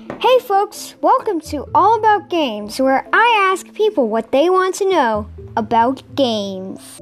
Hey folks, welcome to All About Games, where I ask people what they want to know about games.